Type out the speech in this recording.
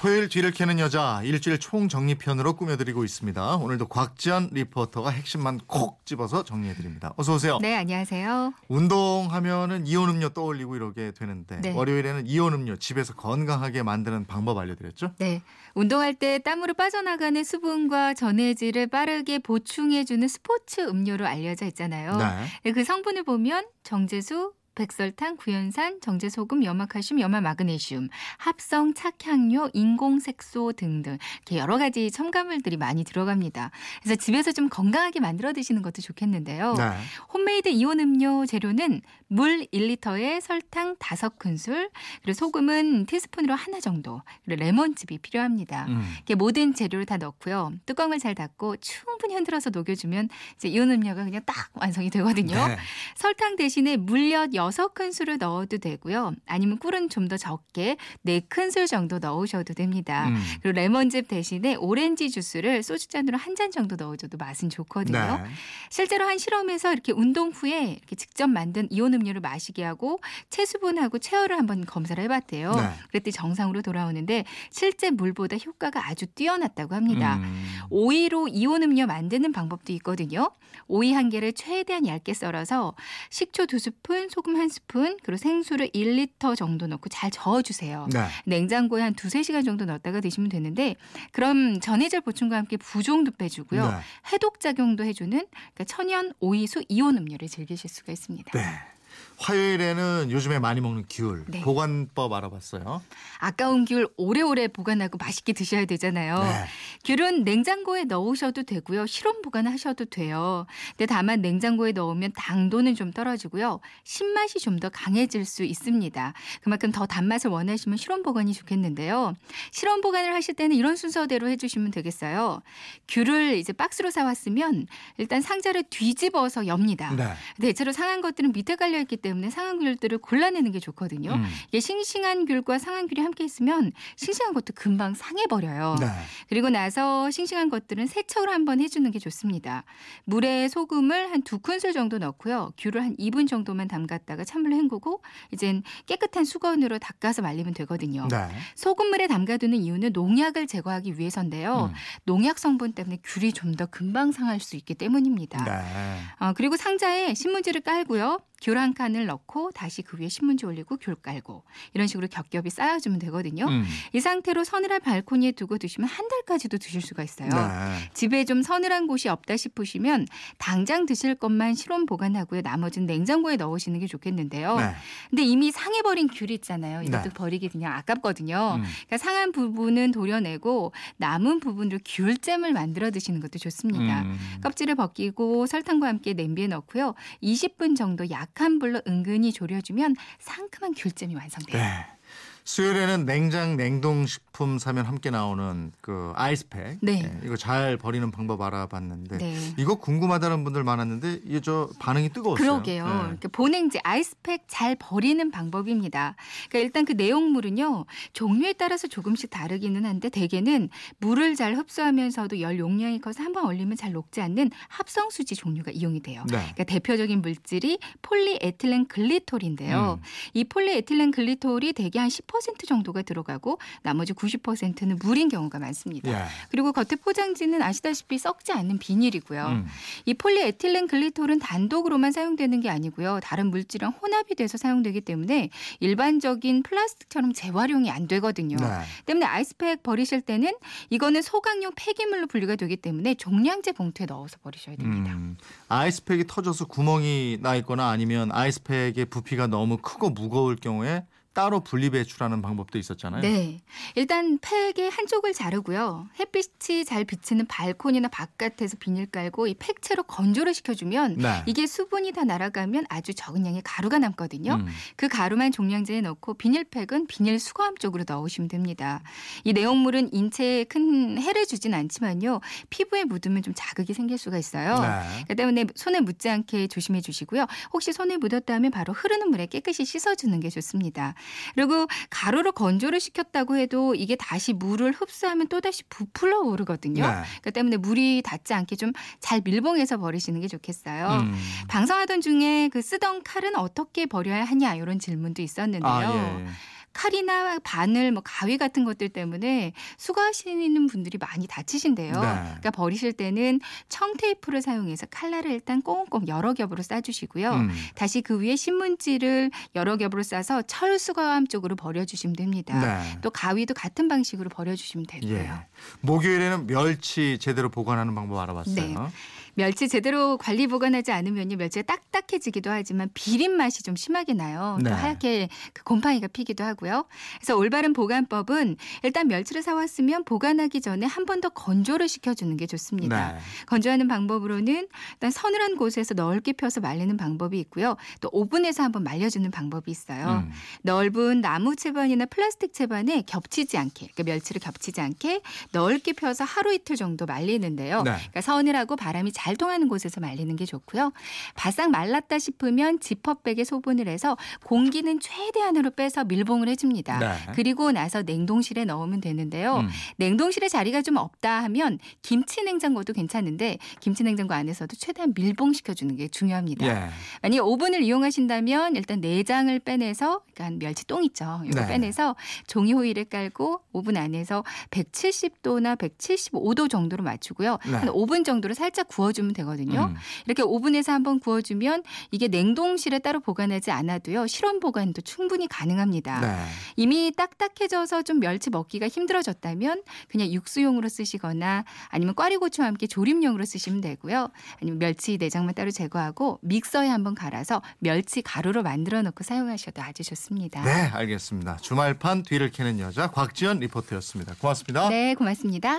토요일 뒤를 캐는 여자 일주일 총정리편으로 꾸며드리고 있습니다. 오늘도 곽지연 리포터가 핵심만 콕 집어서 정리해드립니다. 어서 오세요. 네, 안녕하세요. 운동하면은 이온 음료 떠올리고 이러게 되는데 네. 월요일에는 이온 음료 집에서 건강하게 만드는 방법 알려드렸죠? 네. 운동할 때 땀으로 빠져나가는 수분과 전해질을 빠르게 보충해주는 스포츠 음료로 알려져 있잖아요. 네. 그 성분을 보면 정제수, 백설탕, 구연산, 정제소금, 염화칼슘, 염화마그네슘, 합성 착향료, 인공색소 등등 이렇게 여러 가지 첨가물들이 많이 들어갑니다. 그래서 집에서 좀 건강하게 만들어 드시는 것도 좋겠는데요. 네. 홈메이드 이온 음료 재료는 물 1리터에 설탕 5큰술, 그리고 소금은 티스푼으로 하나 정도, 그리고 레몬즙이 필요합니다. 음. 이렇게 모든 재료를 다 넣고요. 뚜껑을 잘 닫고 충분히 흔들어서 녹여주면 이제 이온 음료가 그냥 딱 완성이 되거든요. 네. 설탕 대신에 물엿 6 큰술을 넣어도 되고요. 아니면 꿀은 좀 더 적게 4 큰술 정도 넣으셔도 됩니다. 음. 그리고 레몬즙 대신에 오렌지 주스를 소주잔으로 한 잔 정도 넣어줘도 맛은 좋거든요. 네. 실제로 한 실험에서 이렇게 운동 후에 이렇게 직접 만든 이온 음료를 마시게 하고 체수분하고 체열을 한번 검사를 해봤대요. 네. 그랬더니 정상으로 돌아오는데 실제 물보다 효과가 아주 뛰어났다고 합니다. 음. 오이로 이온 음료 만드는 방법도 있거든요. 오이 한 개를 최대한 얇게 썰어서 식초 두 스푼, 소금 한 스푼, 그리고 생수를 1리터 정도 넣고 잘 저어주세요. 네. 냉장고에 한 두세 시간 정도 넣었다가 드시면 되는데 그럼 전해질 보충과 함께 부종도 빼주고요. 네. 해독 작용도 해주는 그러니까 천연 오이수 이온 음료를 즐기실 수가 있습니다. 네. 화요일에는 요즘에 많이 먹는 귤 네. 보관법 알아봤어요. 아까운 귤 오래오래 보관하고 맛있게 드셔야 되잖아요. 네. 귤은 냉장고에 넣으셔도 되고요. 실온 보관하셔도 돼요. 근데 다만 냉장고에 넣으면 당도는 좀 떨어지고요. 신맛이 좀 더 강해질 수 있습니다. 그만큼 더 단맛을 원하시면 실온 보관이 좋겠는데요. 실온 보관을 하실 때는 이런 순서대로 해주시면 되겠어요. 귤을 이제 박스로 사왔으면 일단 상자를 뒤집어서 엽니다. 네. 대체로 상한 것들은 밑에 깔려 있기 때문에 상한 귤들을 골라내는 게 좋거든요. 음. 이게 싱싱한 귤과 상한 귤이 함께 있으면 싱싱한 것도 금방 상해 버려요. 네. 그리고 나서 싱싱한 것들은 세척을 한번 해주는 게 좋습니다. 물에 소금을 한 두 큰술 정도 넣고요. 귤을 한 2분 정도만 담갔다가 찬물로 헹구고 이젠 깨끗한 수건으로 닦아서 말리면 되거든요. 네. 소금물에 담가두는 이유는 농약을 제거하기 위해서인데요. 음. 농약 성분 때문에 귤이 좀 더 금방 상할 수 있기 때문입니다. 네. 어, 그리고 상자에 신문지를 깔고요. 귤한 칸을 넣고 다시 그 위에 신문지 올리고 귤 깔고 이런 식으로 겹겹이 쌓아주면 되거든요. 음. 이 상태로 서늘한 발코니에 두고 두시면 한 달까지도 드실 수가 있어요. 네. 집에 좀 서늘한 곳이 없다 싶으시면 당장 드실 것만 실온 보관하고요. 나머지는 냉장고에 넣으시는 게 좋겠는데요. 네. 근데 이미 상해버린 귤 있잖아요. 이것도 네. 버리기 그냥 아깝거든요. 음. 그러니까 상한 부분은 도려내고 남은 부분으로 귤잼을 만들어 드시는 것도 좋습니다. 음. 껍질을 벗기고 설탕과 함께 냄비에 넣고요. 20분 정도 약한 불로 은근히 졸여주면 상큼한 귤잼이 완성돼요. 네. 수요일에는 냉장 냉동식품 사면 함께 나오는 그 아이스팩. 네. 이거 잘 버리는 방법 알아봤는데 네. 이거 궁금하다는 분들 많았는데 이게 저 반응이 뜨거웠어요. 그러게요. 네. 그러니까 보냉지 아이스팩 잘 버리는 방법입니다. 그러니까 일단 그 내용물은요 종류에 따라서 조금씩 다르기는 한데 대개는 물을 잘 흡수하면서도 열 용량이 커서 한 번 얼리면 잘 녹지 않는 합성 수지 종류가 이용이 돼요. 네. 그러니까 대표적인 물질이 폴리에틸렌 글리톨인데요. 음. 이 폴리에틸렌 글리콜이 대개 한10% 정도가 들어가고 나머지 90%는 물인 경우가 많습니다. 예. 그리고 겉에 포장지는 아시다시피 썩지 않는 비닐이고요. 음. 이 폴리에틸렌 글리콜은 단독으로만 사용되는 게 아니고요. 다른 물질이랑 혼합이 돼서 사용되기 때문에 일반적인 플라스틱처럼 재활용이 안 되거든요. 네. 때문에 아이스팩 버리실 때는 이거는 소각용 폐기물로 분류가 되기 때문에 종량제 봉투에 넣어서 버리셔야 됩니다. 음, 아이스팩이 터져서 구멍이 나 있거나 아니면 아이스팩의 부피가 너무 크고 무거울 경우에 따로 분리 배출하는 방법도 있었잖아요. 네. 일단 팩의 한쪽을 자르고요. 햇빛이 잘 비치는 발코니나 바깥에서 비닐 깔고 이 팩채로 건조를 시켜주면 네. 이게 수분이 다 날아가면 아주 적은 양의 가루가 남거든요. 음. 그 가루만 종량제에 넣고 비닐팩은 비닐 수거함 쪽으로 넣으시면 됩니다. 이 내용물은 인체에 큰 해를 주진 않지만요. 피부에 묻으면 좀 자극이 생길 수가 있어요. 네. 그 때문에 손에 묻지 않게 조심해 주시고요. 혹시 손에 묻었다 하면 바로 흐르는 물에 깨끗이 씻어주는 게 좋습니다. 그리고 가루로 건조를 시켰다고 해도 이게 다시 물을 흡수하면 또다시 부풀어 오르거든요. 네. 그렇기 때문에 물이 닿지 않게 좀 잘 밀봉해서 버리시는 게 좋겠어요. 음. 방송하던 중에 그 쓰던 칼은 어떻게 버려야 하냐 이런 질문도 있었는데요. 아, 예. 칼이나 바늘, 뭐 가위 같은 것들 때문에 수거하시는 분들이 많이 다치신대요. 네. 그러니까 버리실 때는 청테이프를 사용해서 칼날을 일단 꽁꽁 여러 겹으로 싸주시고요. 음. 다시 그 위에 신문지를 여러 겹으로 싸서 철 수거함 쪽으로 버려주시면 됩니다. 네. 또 가위도 같은 방식으로 버려주시면 되고요. 예. 목요일에는 멸치 제대로 보관하는 방법 알아봤어요. 네. 멸치 제대로 관리 보관하지 않으면요 멸치가 딱딱해지기도 하지만 비린 맛이 좀 심하게 나요. 네. 또 하얗게 그 곰팡이가 피기도 하고요. 그래서 올바른 보관법은 일단 멸치를 사왔으면 보관하기 전에 한 번 더 건조를 시켜주는 게 좋습니다. 네. 건조하는 방법으로는 일단 서늘한 곳에서 넓게 펴서 말리는 방법이 있고요. 또 오븐에서 한번 말려주는 방법이 있어요. 음. 넓은 나무 채반이나 플라스틱 채반에 겹치지 않게, 그러니까 멸치를 겹치지 않게 넓게 펴서 하루 이틀 정도 말리는데요. 네. 그러니까 서늘하고 바람이 잘 통하는 곳에서 말리는 게 좋고요. 바싹 말랐다 싶으면 지퍼백에 소분을 해서 공기는 최대한으로 빼서 밀봉을 해줍니다. 네. 그리고 나서 냉동실에 넣으면 되는데요. 음. 냉동실에 자리가 좀 없다 하면 김치 냉장고도 괜찮은데 김치 냉장고 안에서도 최대한 밀봉시켜주는 게 중요합니다. 예. 만약 오븐을 이용하신다면 일단 내장을 빼내서 그러니까 멸치똥 있죠. 이거 네. 빼내서 종이 호일에 깔고 오븐 안에서 170도나 175도 정도로 맞추고요. 네. 한 5분 정도로 살짝 구워주면 되거든요. 음. 이렇게 오븐에서 한번 구워주면 이게 냉동실에 따로 보관하지 않아도요. 실온 보관도 충분히 가능합니다. 네. 이미 딱딱해져서 좀 멸치 먹기가 힘들어졌다면 그냥 육수용으로 쓰시거나 아니면 꽈리고추와 함께 조림용으로 쓰시면 되고요. 아니면 멸치 내장만 따로 제거하고 믹서에 한번 갈아서 멸치 가루로 만들어 놓고 사용하셔도 아주 좋습니다. 네, 알겠습니다. 주말판 뒤를 캐는 여자 곽지연 리포터였습니다. 고맙습니다. 네, 고맙습니다.